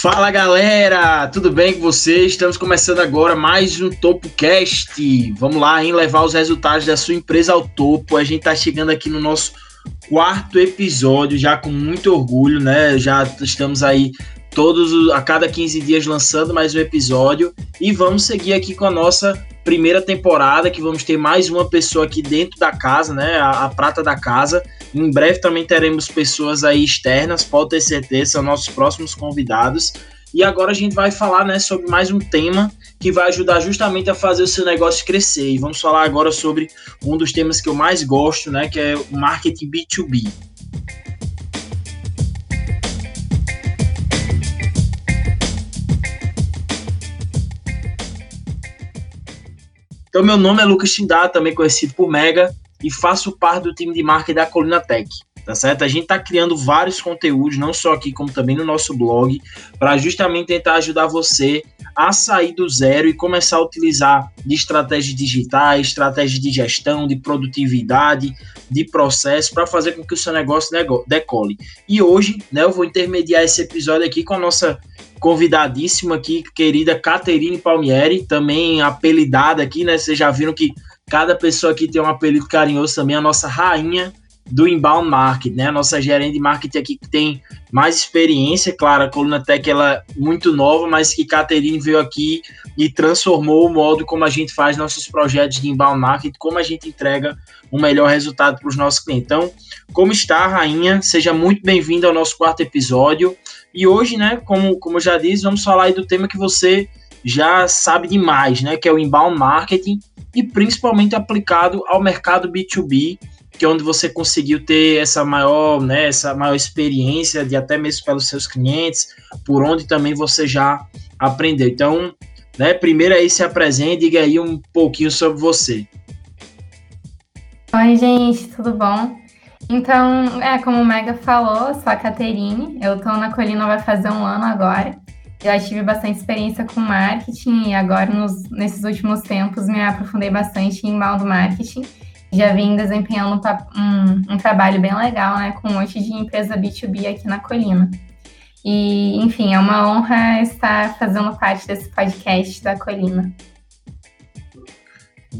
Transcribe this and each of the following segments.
Fala galera, tudo bem com vocês? Estamos começando agora mais um TopoCast. Vamos lá, hein? Levar os resultados da sua empresa ao topo. A gente está chegando aqui no nosso quarto episódio, já com muito orgulho, né? Já estamos aí todos a cada 15 dias lançando mais um episódio e vamos seguir aqui com a nossa primeira temporada, que vamos ter mais uma pessoa aqui dentro da casa, né? A, a prata da casa. Em breve também teremos pessoas aí externas, pode ter certeza, são nossos próximos convidados. E agora a gente vai falar né, sobre mais um tema que vai ajudar justamente a fazer o seu negócio crescer. E vamos falar agora sobre um dos temas que eu mais gosto, né, que é o marketing B2B. Então, meu nome é Lucas Tindá, também conhecido por Mega, e faço parte do time de marketing da Colina Tech. Tá certo? A gente está criando vários conteúdos, não só aqui, como também no nosso blog, para justamente tentar ajudar você a sair do zero e começar a utilizar de estratégias digitais, estratégias de gestão, de produtividade, de processo, para fazer com que o seu negócio decole. E hoje, né, eu vou intermediar esse episódio aqui com a nossa convidadíssima aqui, querida Caterine Palmieri, também apelidada aqui, né? Vocês já viram que cada pessoa aqui tem um apelido carinhoso também, a nossa rainha do inbound marketing, né? A nossa gerente de marketing aqui que tem mais experiência, claro, a Coluna Tech ela é muito nova, mas que Caterine veio aqui e transformou o modo como a gente faz nossos projetos de inbound marketing, como a gente entrega um melhor resultado para os nossos clientes. Então, como está, rainha? Seja muito bem-vinda ao nosso quarto episódio. E hoje, né, como, como eu já disse, vamos falar aí do tema que você já sabe demais, né, que é o inbound marketing e principalmente aplicado ao mercado B2B, que é onde você conseguiu ter essa maior, né, essa maior experiência de até mesmo pelos seus clientes, por onde também você já aprendeu. Então, né, primeiro aí se apresente, diga aí um pouquinho sobre você. Oi, gente, tudo bom? Então, é, como o Mega falou, sou a Caterine, eu estou na Colina vai fazer um ano agora. Já tive bastante experiência com marketing e agora, nos, nesses últimos tempos, me aprofundei bastante em inbound marketing. Já vim desempenhando um, um trabalho bem legal, né, com um monte de empresa B2B aqui na Colina. E, enfim, é uma honra estar fazendo parte desse podcast da Colina.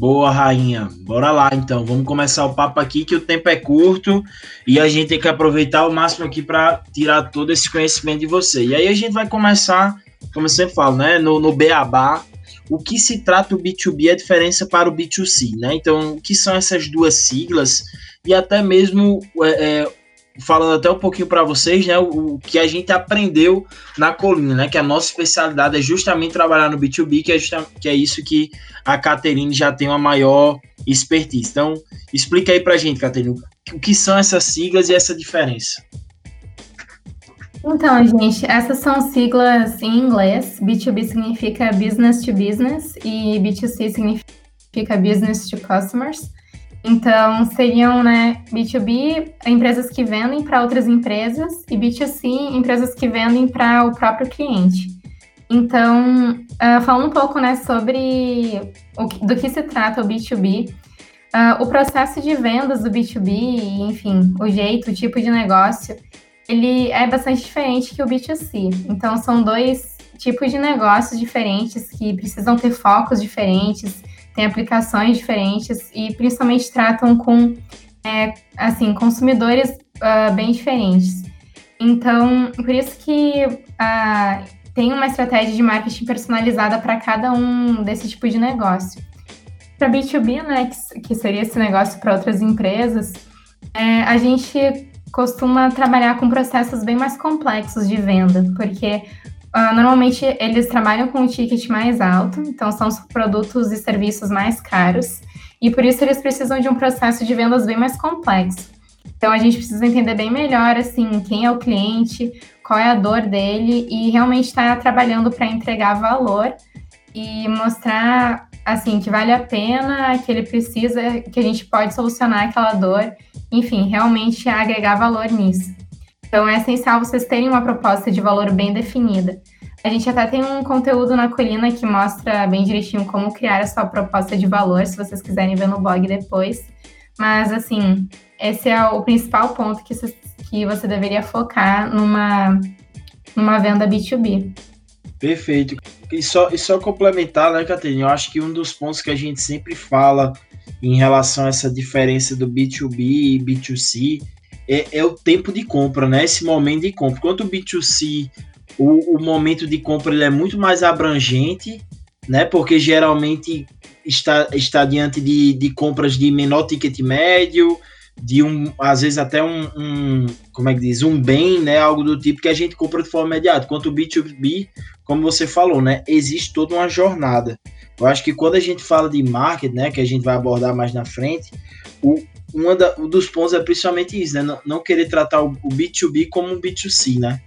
Boa, rainha. Bora lá, então. Vamos começar o papo aqui, que o tempo é curto e a gente tem que aproveitar o máximo aqui para tirar todo esse conhecimento de você. E aí a gente vai começar, como eu sempre falo, né, no, no Beabá, o que se trata o B2B, a diferença para o B2C, né? Então, o que são essas duas siglas e até mesmo é, é, falando até um pouquinho para vocês, né, o, o, que a gente aprendeu na colina, né, que a nossa especialidade é justamente trabalhar no B2B, que é, que é isso que a Caterine já tem uma maior expertise. Então, explica aí para a gente, Caterine, o que são essas siglas e essa diferença. Então, gente, essas são siglas em inglês. B2B significa business to business e B2C significa business to customers. Então, seriam né, B2B, empresas que vendem para outras empresas, e B2C, empresas que vendem para o próprio cliente. Então, uh, falando um pouco né, sobre o, do que se trata o B2B, uh, ah, o processo de vendas do B2B, enfim, o jeito, o tipo de negócio, ele é bastante diferente que o B2C. Então, são dois tipos de negócios diferentes que precisam ter focos diferentes, tem aplicações diferentes e principalmente tratam com é, assim consumidores uh, bem diferentes. Então, por isso que uh, tem uma estratégia de marketing personalizada para cada um desse tipo de negócio. Para B2B, né, que, que, seria esse negócio para outras empresas, é, a gente costuma trabalhar com processos bem mais complexos de venda, porque Uh, normalmente eles trabalham com um ticket mais alto, então são os produtos e serviços mais caros, e por isso eles precisam de um processo de vendas bem mais complexo. Então a gente precisa entender bem melhor assim quem é o cliente, qual é a dor dele e realmente estar tá trabalhando para entregar valor e mostrar assim que vale a pena, que ele precisa, que a gente pode solucionar aquela dor, enfim, realmente agregar valor nisso. Então é essencial vocês terem uma proposta de valor bem definida. A gente até tem um conteúdo na colina que mostra bem direitinho como criar a sua proposta de valor, se vocês quiserem ver no blog depois. Mas, assim, esse é o principal ponto que, que você deveria focar numa, numa venda B2B. Perfeito. E só, e só complementar, né, Catarina? Eu acho que um dos pontos que a gente sempre fala em relação a essa diferença do B2B e B2C é, é o tempo de compra, né? Esse momento de compra. Quanto o B2C, o, o momento de compra ele é muito mais abrangente, né? Porque geralmente está, está diante de, de compras de menor ticket médio, de um, às vezes até um, um, como é que diz, um bem, né, algo do tipo que a gente compra de forma imediata. Quanto o B2B, como você falou, né, existe toda uma jornada. Eu acho que quando a gente fala de marketing, né, que a gente vai abordar mais na frente, o, um dos pontos é principalmente isso, né, não, não querer tratar o, o, B2B como um B2C, né?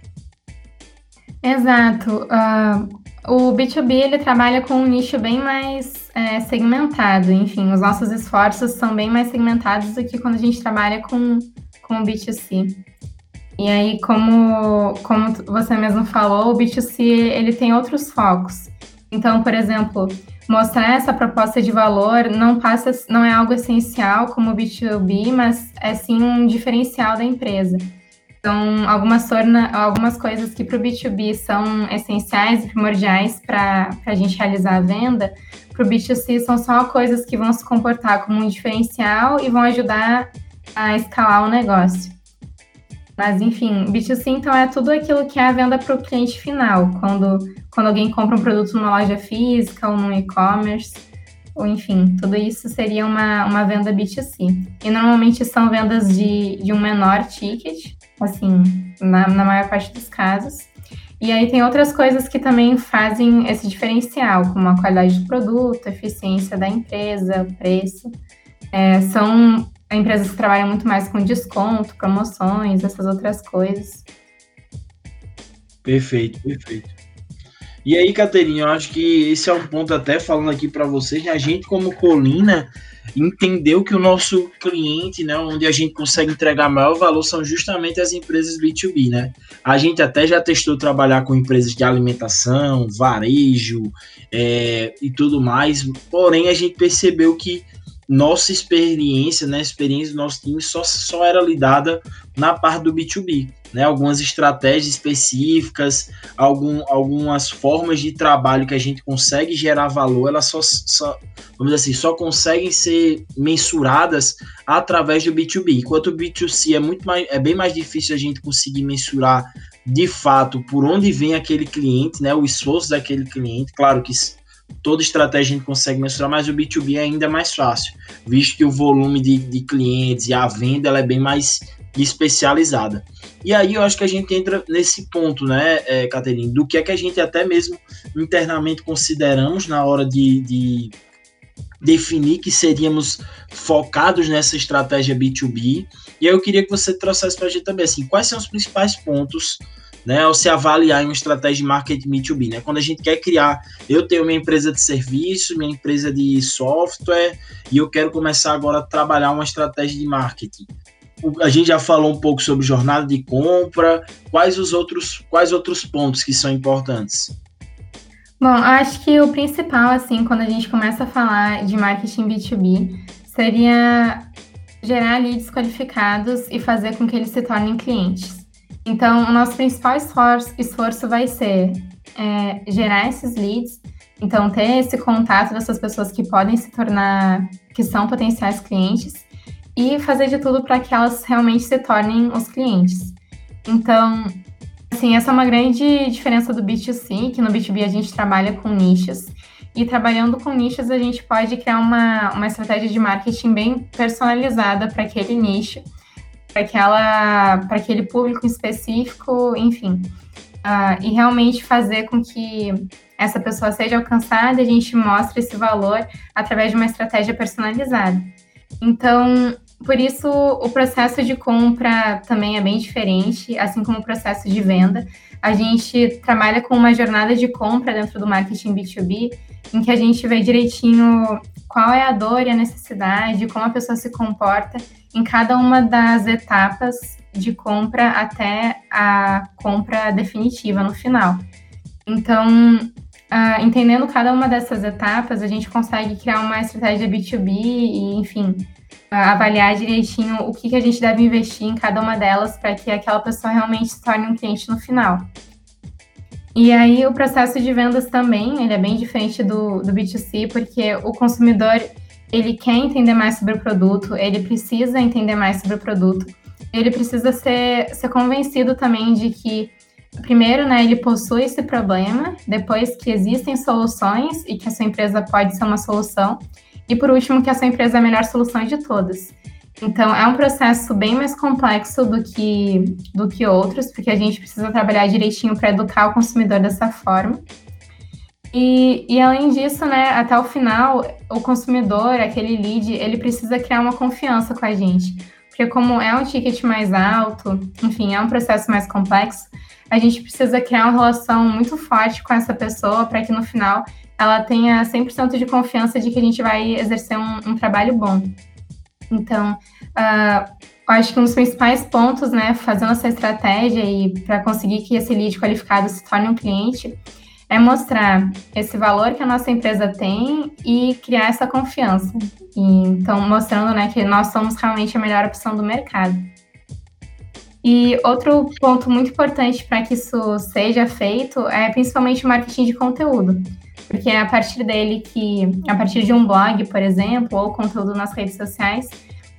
Exato. Uh, o B2B ele trabalha com um nicho bem mais é, segmentado. Enfim, os nossos esforços são bem mais segmentados do que quando a gente trabalha com, com o B2C. E aí, como, como você mesmo falou, o B2C ele tem outros focos. Então, por exemplo, mostrar essa proposta de valor não passa, não é algo essencial como o B2B, mas é sim um diferencial da empresa. Então, algumas, torna, algumas coisas que para o B2B são essenciais e primordiais para a gente realizar a venda, para o B2C são só coisas que vão se comportar como um diferencial e vão ajudar a escalar o negócio. Mas, enfim, B2C, então, é tudo aquilo que é a venda para o cliente final, quando, quando alguém compra um produto numa loja física ou num e-commerce, ou enfim, tudo isso seria uma, uma venda B2C. E normalmente são vendas de, de um menor ticket, assim, na, na maior parte dos casos. E aí tem outras coisas que também fazem esse diferencial, como a qualidade do produto, a eficiência da empresa, o preço. É, são empresas que trabalham muito mais com desconto, promoções, essas outras coisas. Perfeito, perfeito. E aí, Caterina, eu acho que esse é um ponto até falando aqui para vocês, né? a gente como Colina entendeu que o nosso cliente, né, onde a gente consegue entregar maior valor são justamente as empresas B2B, né? A gente até já testou trabalhar com empresas de alimentação, varejo é, e tudo mais, porém a gente percebeu que nossa experiência, né, a experiência do nosso time só, só era lidada na parte do B2B, né, algumas estratégias específicas, algum, algumas formas de trabalho que a gente consegue gerar valor, elas só, só, vamos dizer assim, só conseguem ser mensuradas através do B2B, enquanto o B2C é muito mais, é bem mais difícil a gente conseguir mensurar de fato por onde vem aquele cliente, né, o esforço daquele cliente, claro que toda estratégia a gente consegue mensurar, mas o B2B é ainda mais fácil, visto que o volume de, de clientes e a venda ela é bem mais especializada. E aí eu acho que a gente entra nesse ponto, né, é, Caterine, do que é que a gente até mesmo internamente consideramos na hora de, de definir que seríamos focados nessa estratégia B2B. E aí eu queria que você trouxesse para a gente também assim, quais são os principais pontos né, ao se avaliar em uma estratégia de marketing B2B, né? Quando a gente quer criar, eu tenho minha empresa de serviço, minha empresa de software, e eu quero começar agora a trabalhar uma estratégia de marketing. A gente já falou um pouco sobre jornada de compra, quais os outros, quais outros pontos que são importantes? Bom, acho que o principal, assim, quando a gente começa a falar de marketing B2B, seria gerar leads qualificados e fazer com que eles se tornem clientes. Então, o nosso principal esforço, esforço vai ser é, gerar esses leads, então ter esse contato dessas pessoas que podem se tornar, que são potenciais clientes, e fazer de tudo para que elas realmente se tornem os clientes. Então, assim, essa é uma grande diferença do B2C, que no B2B a gente trabalha com nichos, e trabalhando com nichos a gente pode criar uma, uma estratégia de marketing bem personalizada para aquele nicho, para aquela para aquele público específico, enfim. Uh, e realmente fazer com que essa pessoa seja alcançada, a gente mostre esse valor através de uma estratégia personalizada. Então, por isso, o processo de compra também é bem diferente, assim como o processo de venda. A gente trabalha com uma jornada de compra dentro do marketing B2B, em que a gente vê direitinho qual é a dor e a necessidade, como a pessoa se comporta em cada uma das etapas de compra até a compra definitiva no final. Então, uh, entendendo cada uma dessas etapas, a gente consegue criar uma estratégia B2B e, enfim, uh, avaliar direitinho o que, que a gente deve investir em cada uma delas para que aquela pessoa realmente se torne um cliente no final. E aí o processo de vendas também, ele é bem diferente do, do B2C, porque o consumidor, ele quer entender mais sobre o produto, ele precisa entender mais sobre o produto, ele precisa ser, ser convencido também de que, primeiro, né, ele possui esse problema, depois que existem soluções e que a sua empresa pode ser uma solução, e por último, que a sua empresa é a melhor solução de todas. Então, é um processo bem mais complexo do que, do que outros, porque a gente precisa trabalhar direitinho para educar o consumidor dessa forma. E, e, além disso, né, até o final, o consumidor, aquele lead, ele precisa criar uma confiança com a gente. Porque como é um ticket mais alto, enfim, é um processo mais complexo, a gente precisa criar uma relação muito forte com essa pessoa para que no final ela tenha 100% de confiança de que a gente vai exercer um, um trabalho bom. Então, uh, acho que um dos principais pontos, né, fazendo essa estratégia e para conseguir que esse lead qualificado se torne um cliente, é mostrar esse valor que a nossa empresa tem e criar essa confiança. E, então, mostrando né, que nós somos realmente a melhor opção do mercado. E outro ponto muito importante para que isso seja feito é principalmente o marketing de conteúdo. Porque é a partir dele que, a partir de um blog, por exemplo, ou conteúdo nas redes sociais,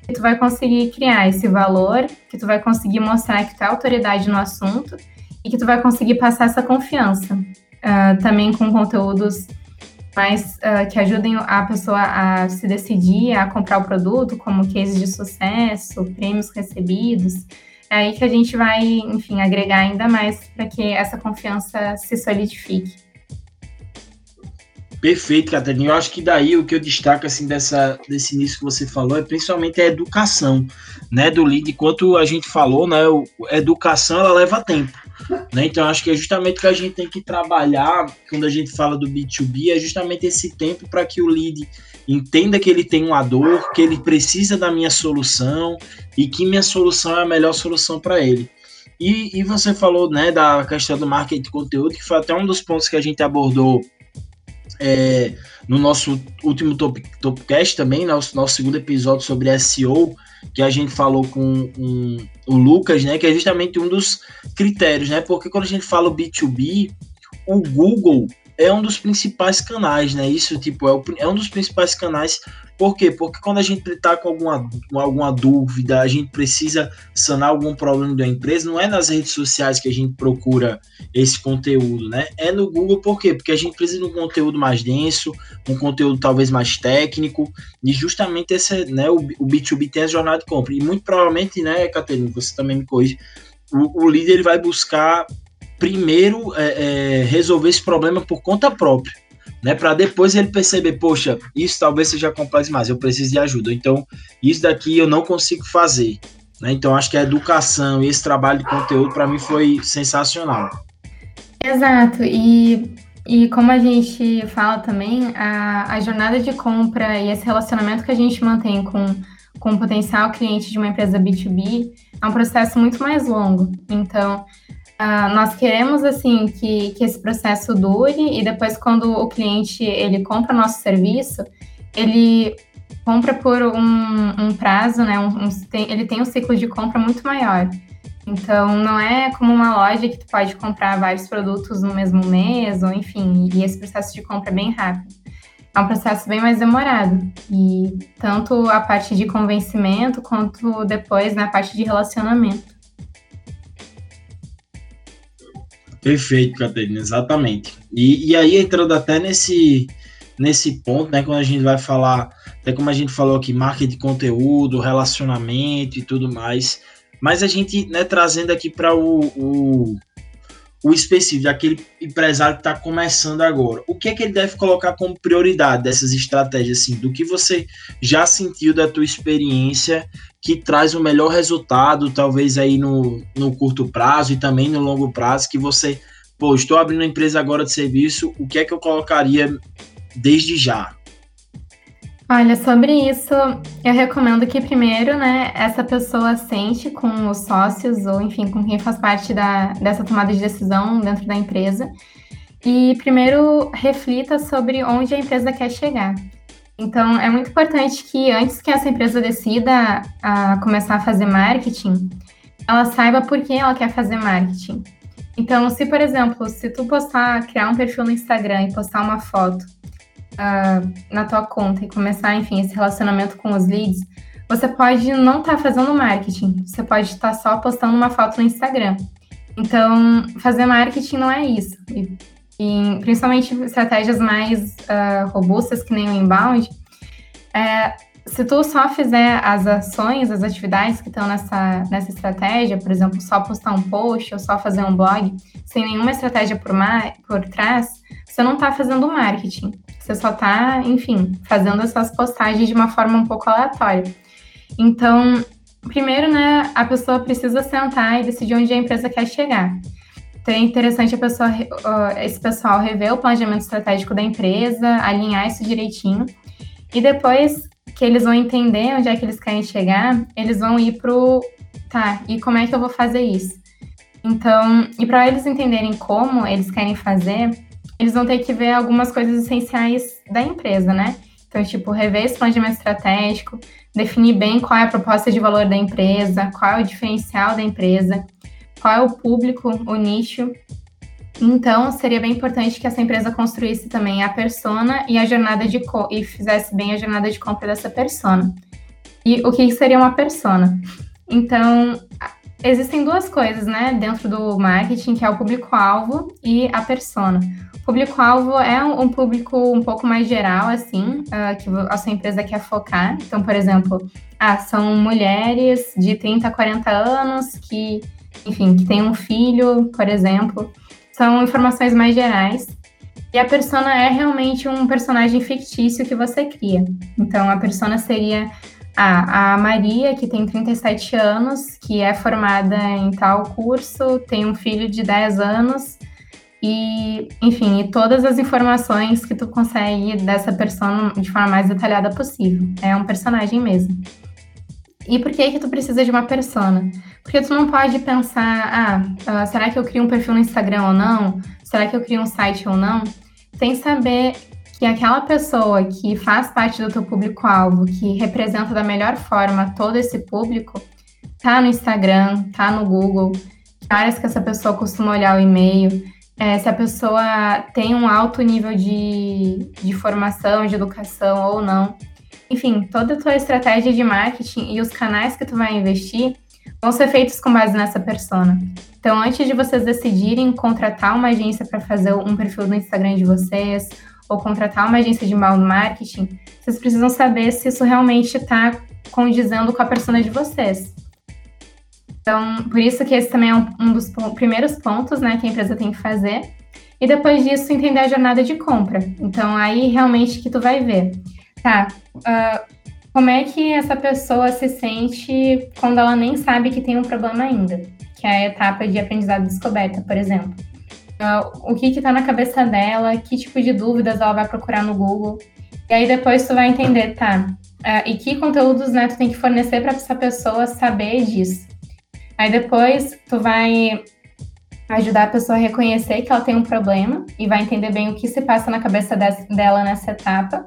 que tu vai conseguir criar esse valor, que tu vai conseguir mostrar que tu é autoridade no assunto e que tu vai conseguir passar essa confiança. Uh, também com conteúdos mais uh, que ajudem a pessoa a se decidir a comprar o produto, como cases de sucesso, prêmios recebidos. É aí que a gente vai, enfim, agregar ainda mais para que essa confiança se solidifique. Perfeito, Catarina. Eu acho que daí o que eu destaco assim dessa desse início que você falou é principalmente a educação, né, do lead. Enquanto a gente falou, né, a educação ela leva tempo, né? Então acho que é justamente que a gente tem que trabalhar quando a gente fala do B2B é justamente esse tempo para que o lead entenda que ele tem uma dor, que ele precisa da minha solução e que minha solução é a melhor solução para ele. E, e você falou, né, da questão do marketing de conteúdo, que foi até um dos pontos que a gente abordou é, no nosso último top, Topcast também, nosso, nosso segundo episódio sobre SEO, que a gente falou com um, o Lucas, né, que é justamente um dos critérios, né, porque quando a gente fala B2B, o Google é um dos principais canais, né? Isso, tipo, é, o, é um dos principais canais. Por quê? Porque quando a gente está com alguma, com alguma dúvida, a gente precisa sanar algum problema da empresa, não é nas redes sociais que a gente procura esse conteúdo, né? É no Google, por quê? Porque a gente precisa de um conteúdo mais denso, um conteúdo talvez mais técnico, e justamente esse, né, o, o B2B tem a jornada de compra. E muito provavelmente, né, Caterina, você também me corrige, o, o líder ele vai buscar primeiro é, é, resolver esse problema por conta própria, né? Para depois ele perceber, poxa, isso talvez seja complexo mais, eu preciso de ajuda. Então, isso daqui eu não consigo fazer. Né? Então, acho que a educação e esse trabalho de conteúdo para mim foi sensacional. Exato, e, e como a gente fala também, a, a jornada de compra e esse relacionamento que a gente mantém com, com o potencial cliente de uma empresa B2B é um processo muito mais longo. Então, Uh, nós queremos assim que, que esse processo dure e depois quando o cliente ele compra nosso serviço, ele compra por um, um prazo, né? Um, um, tem, ele tem um ciclo de compra muito maior. Então não é como uma loja que tu pode comprar vários produtos no mesmo mês, ou enfim, e esse processo de compra é bem rápido. É um processo bem mais demorado. E tanto a parte de convencimento quanto depois na parte de relacionamento. Perfeito, Caterina, exatamente. E, e aí, entrando até nesse, nesse ponto, né, quando a gente vai falar, até como a gente falou aqui, marketing de conteúdo, relacionamento e tudo mais, mas a gente, né, trazendo aqui para o, o, o específico, aquele empresário que está começando agora, o que é que ele deve colocar como prioridade dessas estratégias, assim, do que você já sentiu da tua experiência que traz o melhor resultado, talvez aí no, no curto prazo e também no longo prazo, que você, pô, estou abrindo uma empresa agora de serviço, o que é que eu colocaria desde já? Olha, sobre isso, eu recomendo que primeiro, né, essa pessoa sente com os sócios ou, enfim, com quem faz parte da, dessa tomada de decisão dentro da empresa e primeiro reflita sobre onde a empresa quer chegar. Então, é muito importante que antes que essa empresa decida a começar a fazer marketing, ela saiba por que ela quer fazer marketing. Então, se, por exemplo, se tu postar, criar um perfil no Instagram e postar uma foto uh, na tua conta e começar, enfim, esse relacionamento com os leads, você pode não estar tá fazendo marketing, você pode estar tá só postando uma foto no Instagram. Então, fazer marketing não é isso. E, e principalmente estratégias mais uh, robustas, que nem o inbound, é, se tu só fizer as ações, as atividades que estão nessa, nessa estratégia, por exemplo, só postar um post ou só fazer um blog, sem nenhuma estratégia por, por trás, você não está fazendo marketing. Você só está, enfim, fazendo essas postagens de uma forma um pouco aleatória. Então, primeiro, né, a pessoa precisa sentar e decidir onde a empresa quer chegar. Então, é interessante a pessoa, esse pessoal rever o planejamento estratégico da empresa, alinhar isso direitinho. E depois que eles vão entender onde é que eles querem chegar, eles vão ir pro tá, e como é que eu vou fazer isso? Então, e para eles entenderem como eles querem fazer, eles vão ter que ver algumas coisas essenciais da empresa, né? Então, tipo, rever esse planejamento estratégico, definir bem qual é a proposta de valor da empresa, qual é o diferencial da empresa, qual é o público, o nicho então, seria bem importante que essa empresa construísse também a persona e a jornada de e fizesse bem a jornada de compra dessa persona. E o que seria uma persona? Então, existem duas coisas, né, dentro do marketing, que é o público-alvo e a persona. Público-alvo é um público um pouco mais geral, assim, uh, que a sua empresa quer focar. Então, por exemplo, ah, são mulheres de 30 a 40 anos que, enfim, que têm um filho, por exemplo são informações mais gerais. E a persona é realmente um personagem fictício que você cria. Então, a persona seria a Maria, que tem 37 anos, que é formada em tal curso, tem um filho de 10 anos, e, enfim, e todas as informações que tu consegue dessa persona de forma mais detalhada possível. É um personagem mesmo. E por que que tu precisa de uma persona? Porque tu não pode pensar, ah, uh, será que eu crio um perfil no Instagram ou não? Será que eu crio um site ou não? Sem saber que aquela pessoa que faz parte do teu público-alvo, que representa da melhor forma todo esse público, tá no Instagram, tá no Google, que áreas que essa pessoa costuma olhar o e-mail, é, se a pessoa tem um alto nível de, de formação, de educação ou não. Enfim, toda a tua estratégia de marketing e os canais que tu vai investir vão ser feitos com base nessa persona. Então, antes de vocês decidirem contratar uma agência para fazer um perfil no Instagram de vocês ou contratar uma agência de mal marketing, vocês precisam saber se isso realmente está condizendo com a persona de vocês. Então, por isso que esse também é um, um dos primeiros pontos, né, que a empresa tem que fazer. E depois disso, entender a jornada de compra. Então, aí realmente que tu vai ver tá, uh, como é que essa pessoa se sente quando ela nem sabe que tem um problema ainda? Que é a etapa de aprendizado descoberta, por exemplo. Uh, o que está na cabeça dela, que tipo de dúvidas ela vai procurar no Google. E aí depois tu vai entender, tá? Uh, e que conteúdos né, tu tem que fornecer para essa pessoa saber disso. Aí depois tu vai ajudar a pessoa a reconhecer que ela tem um problema e vai entender bem o que se passa na cabeça dela nessa etapa.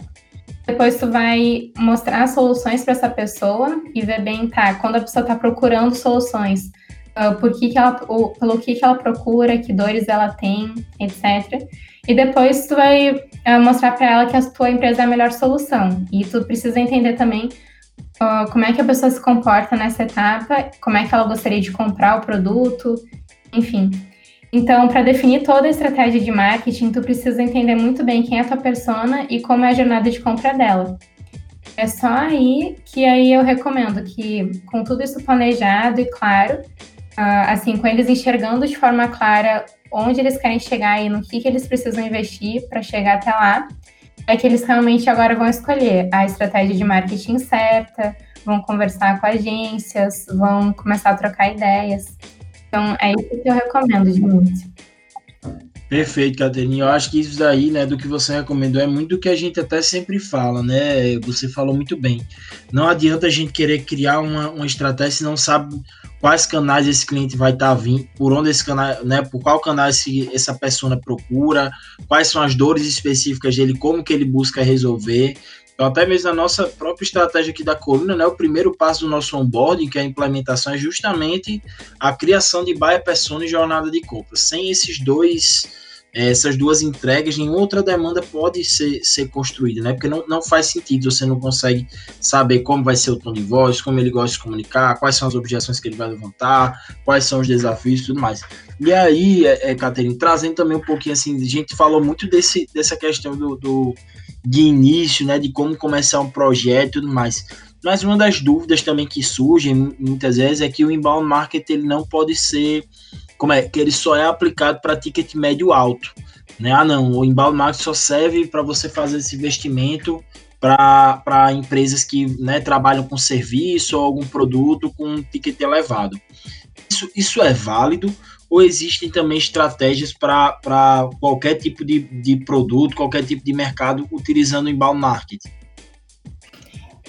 Depois tu vai mostrar soluções para essa pessoa e ver bem, tá, quando a pessoa está procurando soluções, uh, por que, que ela, o, pelo que, que ela procura, que dores ela tem, etc. E depois tu vai uh, mostrar para ela que a tua empresa é a melhor solução. E tu precisa entender também como é que a pessoa se comporta nessa etapa, como é que ela gostaria de comprar o produto, enfim. Então, para definir toda a estratégia de marketing, tu precisa entender muito bem quem é a tua persona e como é a jornada de compra dela. É só aí que aí eu recomendo que, com tudo isso planejado e claro, uh, assim, com eles enxergando de forma clara onde eles querem chegar e no que, que eles precisam investir para chegar até lá, é que eles realmente agora vão escolher a estratégia de marketing certa, vão conversar com agências, vão começar a trocar ideias. Então, é isso que eu recomendo de início. Perfeito, Caterina. Eu acho que isso daí, né, do que você recomendou, é muito do que a gente até sempre fala, né? Você falou muito bem. Não adianta a gente querer criar uma, uma estratégia se não sabe quais canais esse cliente vai estar tá vindo, por onde esse canal, né, por qual canal esse, essa pessoa procura, quais são as dores específicas dele, como que ele busca resolver, Então, até mesmo na nossa própria estratégia aqui da coluna, né, o primeiro passo do nosso onboarding, que é a implementação, é justamente a criação de buyer persona e jornada de compra. Sem esses dois essas duas entregas, nenhuma outra demanda pode ser, ser construída, né? Porque não, não faz sentido, você não consegue saber como vai ser o tom de voz, como ele gosta de comunicar, quais são as objeções que ele vai levantar, quais são os desafios e tudo mais. E aí, é, é, Caterine, trazendo também um pouquinho assim, a gente falou muito desse, dessa questão do, do, de início, né? De como começar um projeto e tudo mais. Mas uma das dúvidas também que surgem muitas vezes é que o inbound market ele não pode ser como é que ele só é aplicado para ticket médio alto, né? Ah, não, o inbound marketing só serve para você fazer esse investimento para empresas que né, trabalham com serviço ou algum produto com um ticket elevado. Isso, isso é válido ou existem também estratégias para qualquer tipo de, de produto, qualquer tipo de mercado utilizando o inbound marketing?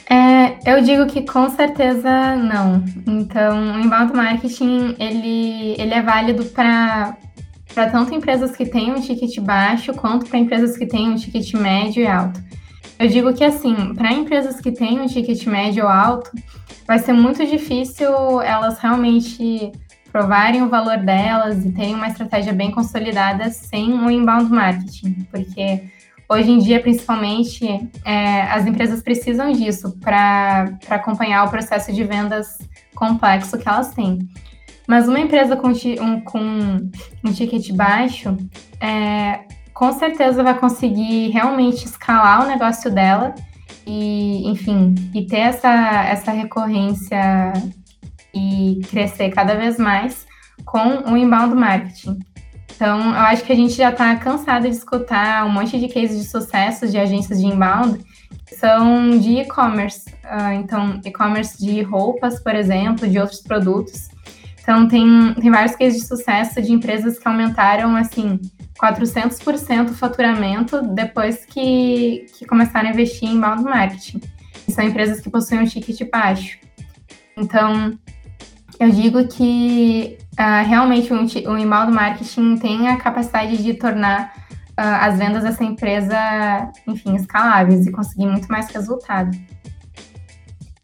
É, eu digo que com certeza não. Então, o inbound marketing ele, ele é válido para tanto empresas que têm um ticket baixo quanto para empresas que têm um ticket médio e alto. Eu digo que assim, para empresas que têm um ticket médio ou alto, vai ser muito difícil elas realmente provarem o valor delas e terem uma estratégia bem consolidada sem o inbound marketing, porque Hoje em dia, principalmente, é, as empresas precisam disso para acompanhar o processo de vendas complexo que elas têm. Mas uma empresa com um, com um ticket baixo, é, com certeza vai conseguir realmente escalar o negócio dela e, enfim, e ter essa, essa recorrência e crescer cada vez mais com o inbound marketing. Então, eu acho que a gente já está cansado de escutar um monte de cases de sucesso de agências de inbound que são de e-commerce. Uh, então, e-commerce de roupas, por exemplo, de outros produtos. Então, tem, tem vários cases de sucesso de empresas que aumentaram, assim, 400% o faturamento depois que, que começaram a investir em inbound marketing. E são empresas que possuem um ticket baixo. Então, eu digo que uh, realmente o, o inbound marketing tem a capacidade de tornar uh, as vendas dessa empresa, enfim, escaláveis e conseguir muito mais resultado.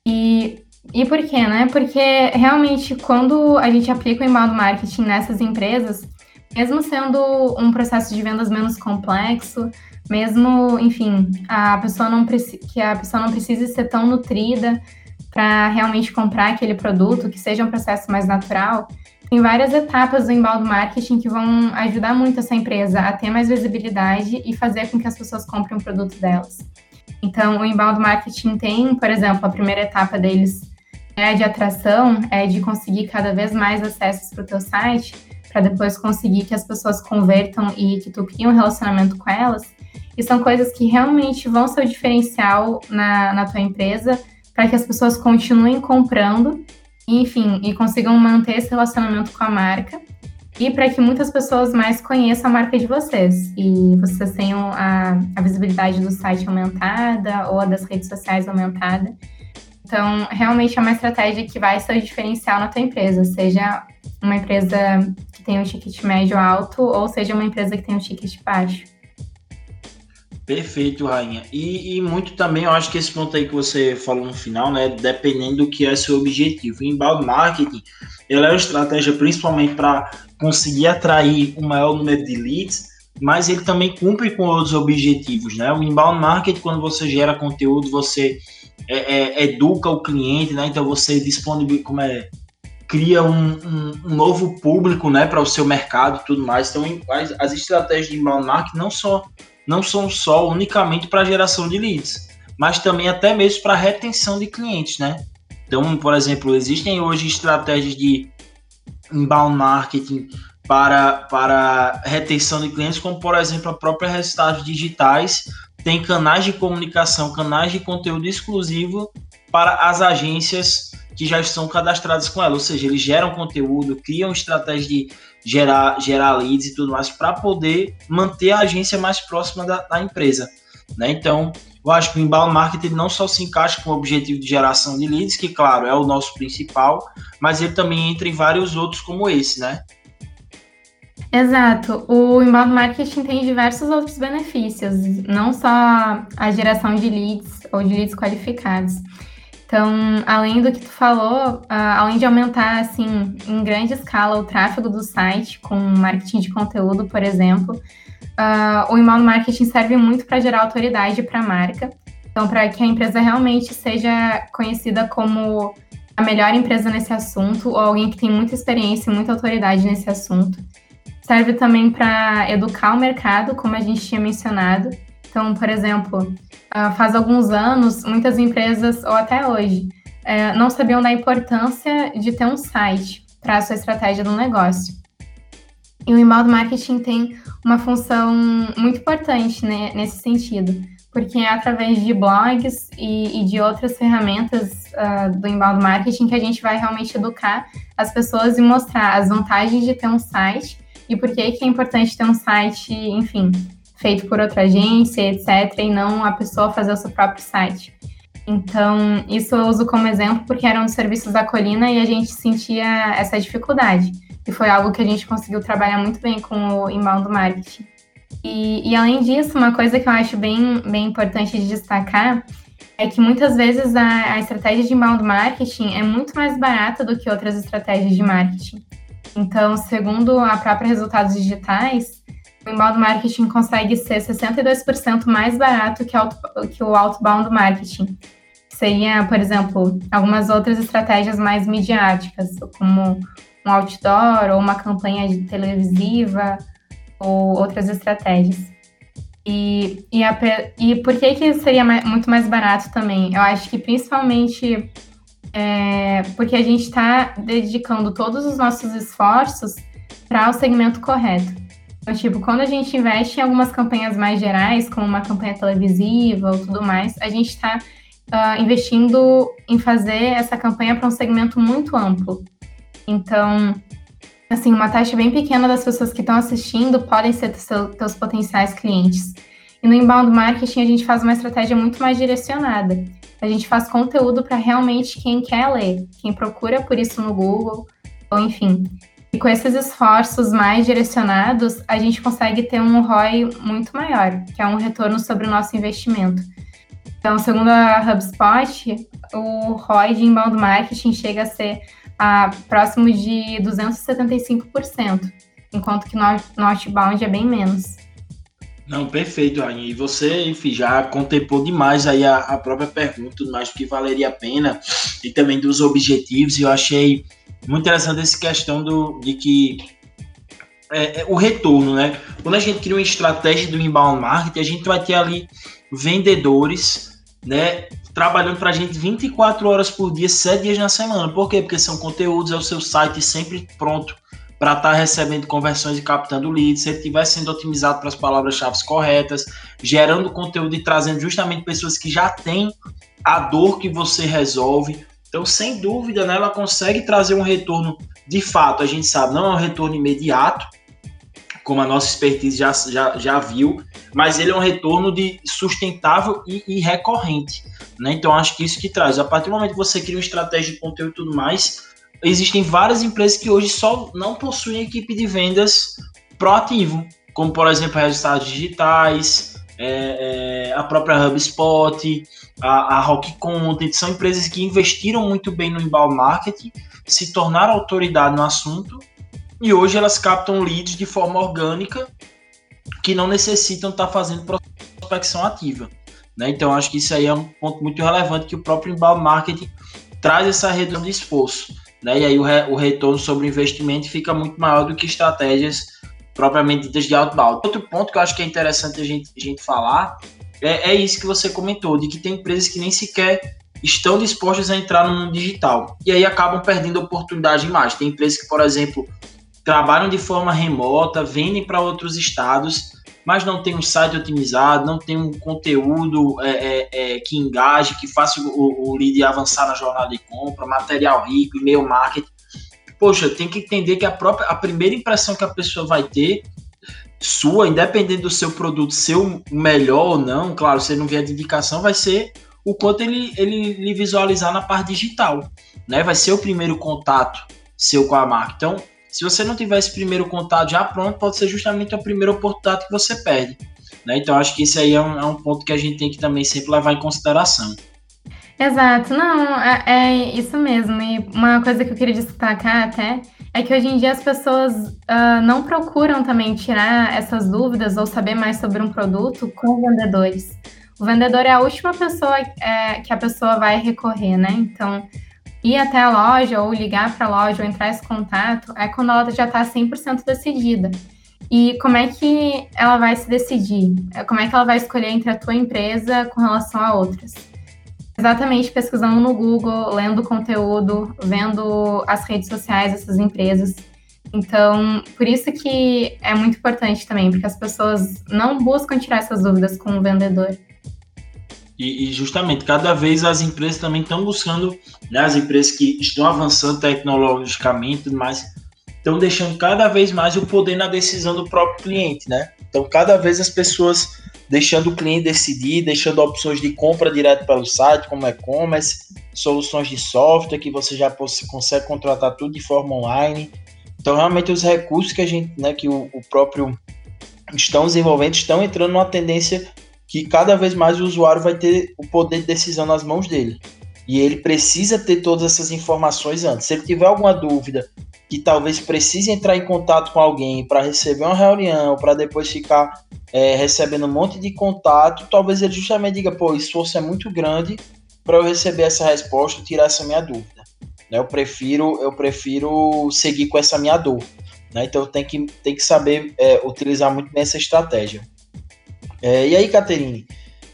E, e por quê, né? Porque realmente quando a gente aplica o inbound marketing nessas empresas, mesmo sendo um processo de vendas menos complexo, mesmo, enfim, a pessoa não que a pessoa não precise ser tão nutrida para realmente comprar aquele produto, que seja um processo mais natural, tem várias etapas do inbound marketing que vão ajudar muito essa empresa a ter mais visibilidade e fazer com que as pessoas comprem o produto delas. Então, o inbound marketing tem, por exemplo, a primeira etapa deles é de atração, é de conseguir cada vez mais acessos para o teu site, para depois conseguir que as pessoas convertam e que tu crie um relacionamento com elas. E são coisas que realmente vão ser o diferencial na, na tua empresa para que as pessoas continuem comprando, enfim, e consigam manter esse relacionamento com a marca e para que muitas pessoas mais conheçam a marca de vocês e vocês tenham a, a visibilidade do site aumentada ou a das redes sociais aumentada. Então, realmente é uma estratégia que vai ser o diferencial na tua empresa, seja uma empresa que tem um ticket médio alto ou seja uma empresa que tem um ticket baixo. Perfeito, Rainha. E, e, muito também, eu acho que esse ponto aí que você falou no final, né? Dependendo do que é seu objetivo. O inbound marketing, ela é uma estratégia principalmente para conseguir atrair um maior número de leads, mas ele também cumpre com outros objetivos, né? O inbound marketing, quando você gera conteúdo, você é, é, educa o cliente, né? Então você disponibiliza, como é, cria um, um, um novo público, né, para o seu mercado e tudo mais. Então, as, as estratégias de inbound marketing não só não são só unicamente para geração de leads, mas também até mesmo para retenção de clientes, né? Então, por exemplo, existem hoje estratégias de inbound marketing para, para retenção de clientes, como por exemplo a própria Resultados Digitais tem canais de comunicação, canais de conteúdo exclusivo para as agências que já estão cadastradas com ela, ou seja, eles geram conteúdo, criam estratégias de gerar, gerar leads e tudo mais para poder manter a agência mais próxima da, da empresa. Né? Então, eu acho que o inbound marketing não só se encaixa com o objetivo de geração de leads, que, claro, é o nosso principal, mas ele também entra em vários outros como esse, né? Exato. O inbound marketing tem diversos outros benefícios, não só a geração de leads ou de leads qualificados. Então, além do que tu falou, uh, além de aumentar assim em grande escala o tráfego do site com marketing de conteúdo, por exemplo, uh, o inbound marketing serve muito para gerar autoridade para a marca. Então, para que a empresa realmente seja conhecida como a melhor empresa nesse assunto ou alguém que tem muita experiência e muita autoridade nesse assunto. Serve também para educar o mercado, como a gente tinha mencionado. Então, por exemplo, ah, faz alguns anos, muitas empresas, ou até hoje, eh, não sabiam da importância de ter um site para a sua estratégia do negócio. E o inbound marketing tem uma função muito importante né, nesse sentido, porque é através de blogs e, e de outras ferramentas uh, do inbound marketing que a gente vai realmente educar as pessoas e mostrar as vantagens de ter um site e por que, que é importante ter um site, enfim, feito por outra agência, etc., e não a pessoa fazer o seu próprio site. Então, isso eu uso como exemplo porque era um dos serviços da Colina e a gente sentia essa dificuldade. E foi algo que a gente conseguiu trabalhar muito bem com o inbound marketing. E, e além disso, uma coisa que eu acho bem, bem importante de destacar é que muitas vezes a, a estratégia de inbound marketing é muito mais barata do que outras estratégias de marketing. Então, segundo a própria Resultados Digitais, o inbound marketing consegue ser 62% mais barato que, auto, que o outbound marketing. Seria, por exemplo, algumas outras estratégias mais midiáticas, como um outdoor ou uma campanha televisiva ou outras estratégias. E, e, a, e por que, que seria mais, muito mais barato também? Eu acho que principalmente é, porque a gente está dedicando todos os nossos esforços para o segmento correto. Tipo, quando a gente investe em algumas campanhas mais gerais, como uma campanha televisiva ou tudo mais, a gente está uh, ah, investindo em fazer essa campanha para um segmento muito amplo. Então, assim, uma taxa bem pequena das pessoas que estão assistindo podem ser teus potenciais clientes. E no inbound marketing a gente faz uma estratégia muito mais direcionada. A gente faz conteúdo para realmente quem quer ler, quem procura por isso no Google, ou enfim. E com esses esforços mais direcionados, a gente consegue ter um ROI muito maior, que é um retorno sobre o nosso investimento. Então, segundo a HubSpot, o ROI de inbound marketing chega a ser a, próximo de 275%, enquanto que no, no outbound é bem menos. Não, perfeito, Rainha. E você, enfim, já contemplou demais aí a, a própria pergunta, mais que valeria a pena, e também dos objetivos, eu achei muito interessante essa questão do, de que é, é, o retorno, né? Quando a gente cria uma estratégia do inbound marketing, a gente vai ter ali vendedores, né? Trabalhando para a gente 24 horas por dia, 7 dias na semana. Por quê? Porque são conteúdos, é o seu site sempre pronto para estar tá recebendo conversões e captando leads, se ele estiver sendo otimizado para as palavras-chave corretas, gerando conteúdo e trazendo justamente pessoas que já têm a dor que você resolve. Então, sem dúvida, né, ela consegue trazer um retorno de fato, a gente sabe, não é um retorno imediato, como a nossa expertise já, já, já viu, mas ele é um retorno de sustentável e, e recorrente. Né? Então, acho que isso que traz. A partir do momento que você cria uma estratégia de conteúdo e tudo mais, existem várias empresas que hoje só não possuem equipe de vendas proativo, como por exemplo resultados digitais, é, é, a própria HubSpot, a, a Rock Content, são empresas que investiram muito bem no inbound marketing, se tornaram autoridade no assunto e hoje elas captam leads de forma orgânica que não necessitam estar fazendo prospecção ativa. Né? Então acho que isso aí é um ponto muito relevante que o próprio inbound marketing traz essa redução de esforço né? E aí o, re, o retorno sobre o investimento fica muito maior do que estratégias propriamente ditas de outbound. Outro ponto que eu acho que é interessante a gente, a gente falar é, é isso que você comentou, de que tem empresas que nem sequer estão dispostas a entrar no mundo digital. E aí acabam perdendo oportunidade mais. Tem empresas que, por exemplo, trabalham de forma remota, vendem para outros estados, mas não tem um site otimizado, não tem um conteúdo é, é, é, que engaje, que faça o, o lead avançar na jornada de compra, material rico, e-mail marketing. Poxa, tem que entender que a própria a primeira impressão que a pessoa vai ter sua, independente do seu produto ser o melhor ou não, claro, se não vier de indicação, vai ser o quanto ele, ele visualizar na parte digital, né? Vai ser o primeiro contato seu com a marca. Então, Se você não tiver esse primeiro contato já pronto, pode ser justamente a primeira oportunidade que você perde. Né? Então, acho que isso aí é um, é um ponto que a gente tem que também sempre levar em consideração. Exato, não, é, é, isso mesmo. E uma coisa que eu queria destacar até é que hoje em dia as pessoas uh, não procuram também tirar essas dúvidas ou saber mais sobre um produto com vendedores. O vendedor é a última pessoa é, que a pessoa vai recorrer, né? Então, ir até a loja ou ligar para a loja ou entrar esse contato é quando ela já está 100% decidida. E como é que ela vai se decidir? Como é que ela vai escolher entre a tua empresa com relação a outras? Exatamente pesquisando no Google, lendo conteúdo, vendo as redes sociais dessas empresas. Então, por isso que é muito importante também, porque as pessoas não buscam tirar essas dúvidas com o vendedor. E, e justamente, cada vez as empresas também estão buscando, né, as empresas que estão avançando tecnologicamente mais, estão deixando cada vez mais o poder na decisão do próprio cliente, né? Então, cada vez as pessoas deixando o cliente decidir, deixando opções de compra direto pelo site, como e-commerce, soluções de software que você já consegue contratar tudo de forma online. Então, realmente, os recursos que a gente, né, que o, o próprio estão desenvolvendo estão entrando numa tendência que cada vez mais o usuário vai ter o poder de decisão nas mãos dele. E ele precisa ter todas essas informações antes. Se ele tiver alguma dúvida que talvez precise entrar em contato com alguém para receber uma reunião, para depois ficar é, recebendo um monte de contato, talvez ele justamente diga, pô, esforço é muito grande para eu receber essa resposta tirar essa minha dúvida. Né? Eu prefiro eu prefiro seguir com essa minha dor. Né? Então tem que, tem que saber é, utilizar muito bem essa estratégia. É, e aí, Caterine,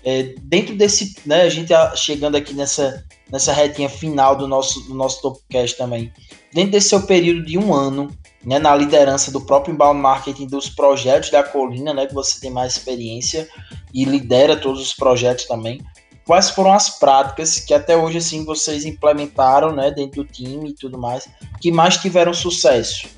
é, dentro desse, né, a gente tá chegando aqui nessa, nessa retinha final do nosso, do nosso Topcast também, dentro desse seu período de um ano, né, na liderança do próprio inbound marketing dos projetos da Colina, né, que você tem mais experiência e lidera todos os projetos também, quais foram as práticas que até hoje assim vocês implementaram, né, dentro do time e tudo mais, que mais tiveram sucesso?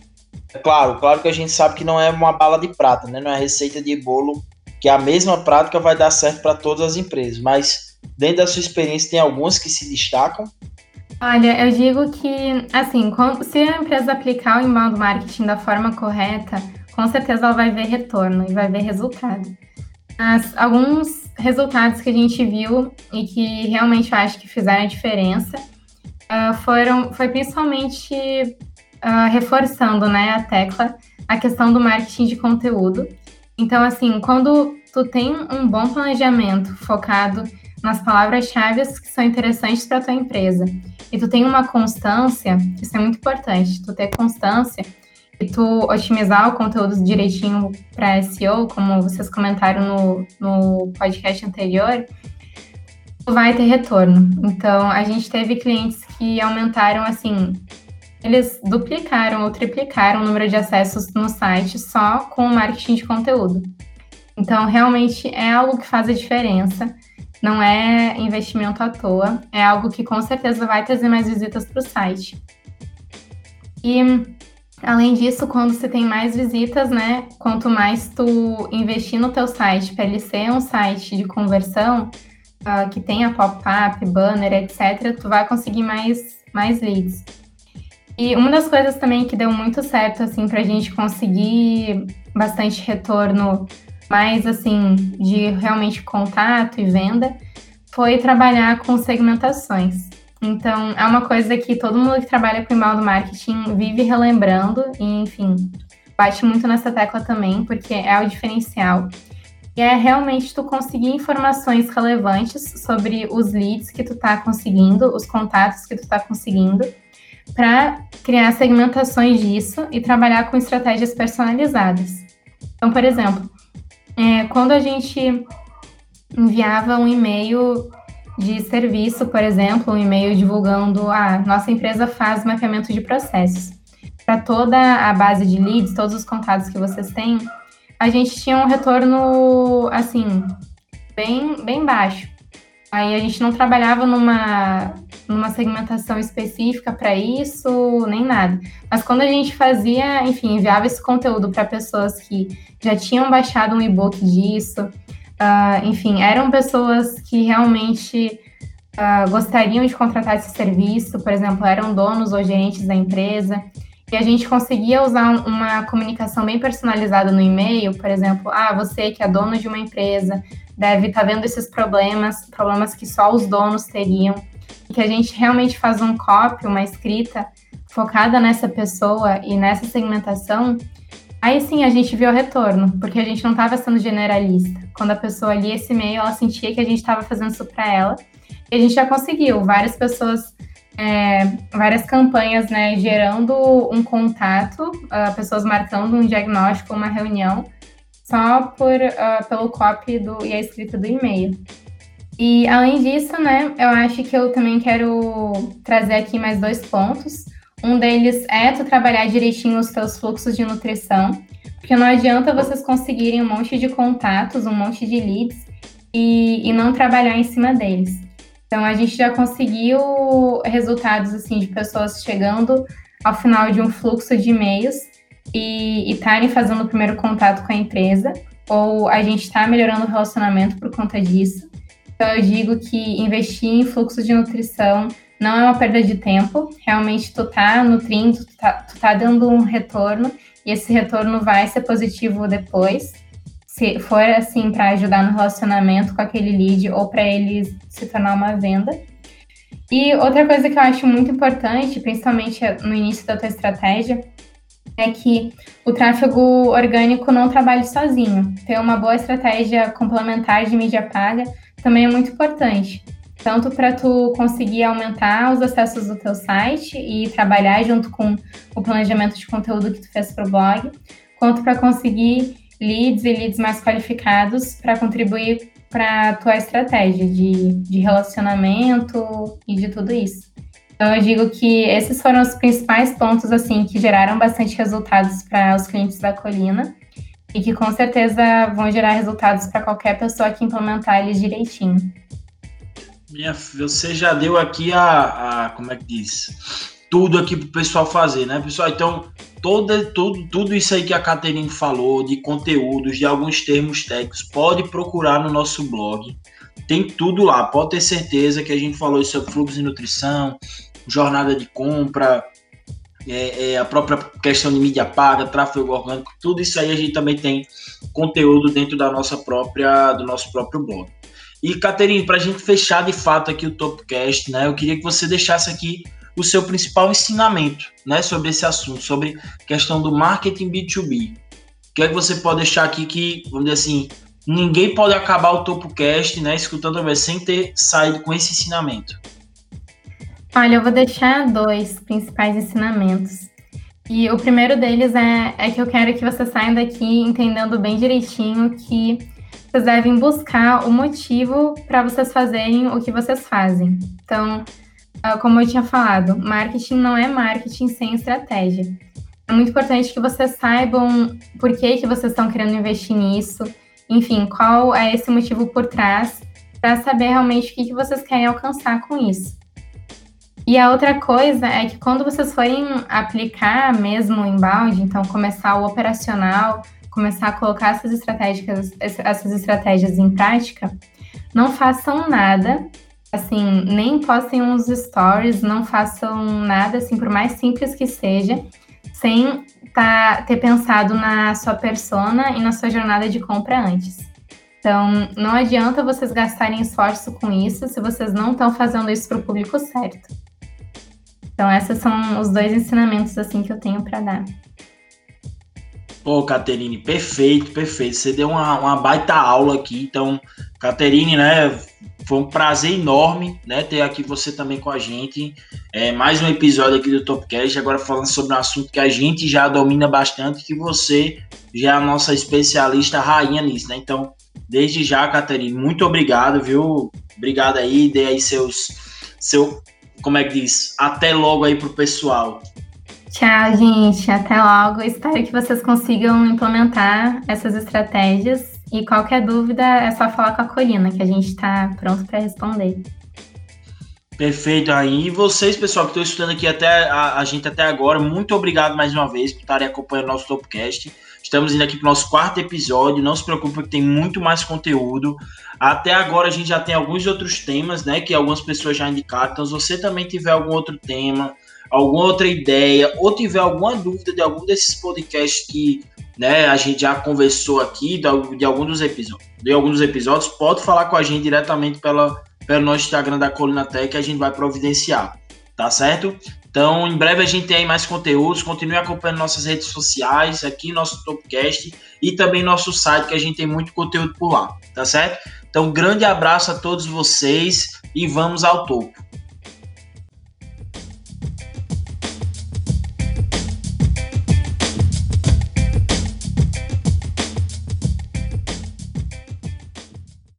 É claro, claro que a gente sabe que não é uma bala de prata, né, não é receita de bolo que a mesma prática vai dar certo para todas as empresas, mas dentro da sua experiência tem algumas que se destacam? Olha, eu digo que, assim, se a empresa aplicar o inbound marketing da forma correta, com certeza ela vai ver retorno e vai ver resultado. Mas alguns resultados que a gente viu e que realmente eu acho que fizeram a diferença uh, foram, foi principalmente uh, reforçando, né, a tecla, a questão do marketing de conteúdo então, assim, quando tu tem um bom planejamento focado nas palavras-chave que são interessantes para tua empresa e tu tem uma constância, isso é muito importante, tu ter constância e tu otimizar o conteúdo direitinho para SEO, como vocês comentaram no, no podcast anterior, tu vai ter retorno. Então, a gente teve clientes que aumentaram, assim, eles duplicaram ou triplicaram o número de acessos no site só com o marketing de conteúdo. Então, realmente é algo que faz a diferença. Não é investimento à toa, é algo que com certeza vai trazer mais visitas para o site. E além disso, quando você tem mais visitas, né, quanto mais tu investir no teu site para ele ser um site de conversão, uh, que tenha pop-up, banner, etc, tu vai conseguir mais mais leads. E uma das coisas também que deu muito certo, assim, para a gente conseguir bastante retorno, mais, assim, de realmente contato e venda, foi trabalhar com segmentações. Então, é uma coisa que todo mundo que trabalha com inbound marketing vive relembrando e, enfim, bate muito nessa tecla também, porque é o diferencial. E é realmente tu conseguir informações relevantes sobre os leads que tu tá conseguindo, os contatos que tu tá conseguindo, para criar segmentações disso e trabalhar com estratégias personalizadas. Então, por exemplo, é, quando a gente enviava um e-mail de serviço, por exemplo, um e-mail divulgando a ah, nossa empresa faz mapeamento de processos. Para toda a base de leads, todos os contatos que vocês têm, a gente tinha um retorno assim bem bem baixo. Aí a gente não trabalhava numa numa segmentação específica para isso, nem nada. Mas quando a gente fazia, enfim, enviava esse conteúdo para pessoas que já tinham baixado um e-book disso, uh, enfim, eram pessoas que realmente uh, gostariam de contratar esse serviço, por exemplo, eram donos ou gerentes da empresa. E a gente conseguia usar uma comunicação bem personalizada no e-mail, por exemplo, ah, você que é dono de uma empresa deve estar tá vendo esses problemas, problemas que só os donos teriam, e que a gente realmente faz um copy, uma escrita focada nessa pessoa e nessa segmentação, aí sim a gente viu o retorno, porque a gente não estava sendo generalista. Quando a pessoa lia esse e-mail, ela sentia que a gente estava fazendo isso para ela, e a gente já conseguiu. Várias pessoas é, várias campanhas, né, gerando um contato, uh, pessoas marcando um diagnóstico, uma reunião, só por, uh, pelo copy do, e a escrita do e-mail. E além disso, né, eu acho que eu também quero trazer aqui mais dois pontos. Um deles é tu trabalhar direitinho os teus fluxos de nutrição, porque não adianta vocês conseguirem um monte de contatos, um monte de leads e, e não trabalhar em cima deles. Então a gente já conseguiu resultados assim de pessoas chegando ao final de um fluxo de e-mails e estarem fazendo o primeiro contato com a empresa, ou a gente está melhorando o relacionamento por conta disso. Então eu digo que investir em fluxo de nutrição não é uma perda de tempo, realmente tu tá nutrindo, tu tá, tu tá dando um retorno e esse retorno vai ser positivo depois se for assim para ajudar no relacionamento com aquele lead ou para ele se tornar uma venda. E outra coisa que eu acho muito importante, principalmente no início da tua estratégia, é que o tráfego orgânico não trabalhe sozinho. Ter uma boa estratégia complementar de mídia paga também é muito importante. Tanto para tu conseguir aumentar os acessos do teu site e trabalhar junto com o planejamento de conteúdo que tu fez para o blog, quanto para conseguir leads e leads mais qualificados para contribuir para a tua estratégia de, de relacionamento e de tudo isso. Então eu digo que esses foram os principais pontos assim que geraram bastante resultados para os clientes da Colina e que com certeza vão gerar resultados para qualquer pessoa que implementar eles direitinho. Minha, você já deu aqui a, a como é que diz? Tudo aqui para o pessoal fazer, né, pessoal? Então, toda, tudo, tudo isso aí que a Caterine falou, de conteúdos, de alguns termos técnicos, pode procurar no nosso blog. Tem tudo lá, pode ter certeza que a gente falou sobre fluxo de nutrição, jornada de compra, é, é, a própria questão de mídia paga, tráfego orgânico, tudo isso aí a gente também tem conteúdo dentro da nossa própria, do nosso próprio blog. E, Caterine, para a gente fechar de fato aqui o Topcast, né, eu queria que você deixasse aqui o seu principal ensinamento né, sobre esse assunto, sobre questão do marketing B2B. O que é que você pode deixar aqui que, vamos dizer assim, ninguém pode acabar o TopoCast, né, escutando também, sem ter saído com esse ensinamento? Olha, eu vou deixar dois principais ensinamentos. E o primeiro deles é, é que eu quero que você saia daqui entendendo bem direitinho que vocês devem buscar o motivo para vocês fazerem o que vocês fazem. Então, como eu tinha falado, marketing não é marketing sem estratégia. É muito importante que vocês saibam por que, que vocês estão querendo investir nisso, enfim, qual é esse motivo por trás, para saber realmente o que, que vocês querem alcançar com isso. E a outra coisa é que quando vocês forem aplicar mesmo o inbound, então começar o operacional, começar a colocar essas estratégias, essas estratégias em prática, não façam nada assim, nem postem uns stories, não façam nada, assim, por mais simples que seja, sem tá, ter pensado na sua persona e na sua jornada de compra antes. Então, não adianta vocês gastarem esforço com isso se vocês não estão fazendo isso para o público certo. Então, esses são os dois ensinamentos assim que eu tenho para dar. Pô, Caterine, perfeito, perfeito. Você deu uma, uma baita aula aqui. Então, Caterine, né? Foi um prazer enorme, né, ter aqui você também com a gente. É, mais um episódio aqui do Topcast, agora falando sobre um assunto que a gente já domina bastante, que você já é a nossa especialista rainha nisso, né? Então, desde já, Caterine, muito obrigado, viu? Obrigado aí, dê aí seus, seu, como é que diz? Até logo aí pro pessoal. Tchau, gente. Até logo. Espero que vocês consigam implementar essas estratégias e qualquer dúvida é só falar com a Colina, que a gente está pronto para responder. Perfeito, aí. E vocês, pessoal, que estão estudando aqui até a, a, gente até agora, muito obrigado mais uma vez por estarem acompanhando o nosso Topcast. Estamos indo aqui para o nosso quarto episódio. Não se preocupe que tem muito mais conteúdo. Até agora a gente já tem alguns outros temas, né? Que algumas pessoas já indicaram. Então, se você também tiver algum outro tema, alguma outra ideia, ou tiver alguma dúvida de algum desses podcasts que né, a gente já conversou aqui, de, algum dos episódios, de alguns episódios, pode falar com a gente diretamente pela, pelo nosso Instagram da Colina Tech que a gente vai providenciar, tá certo? Então, em breve a gente tem mais conteúdos. Continue acompanhando nossas redes sociais, aqui nosso Topcast e também nosso site, que a gente tem muito conteúdo por lá, tá certo? Então, grande abraço a todos vocês e vamos ao topo.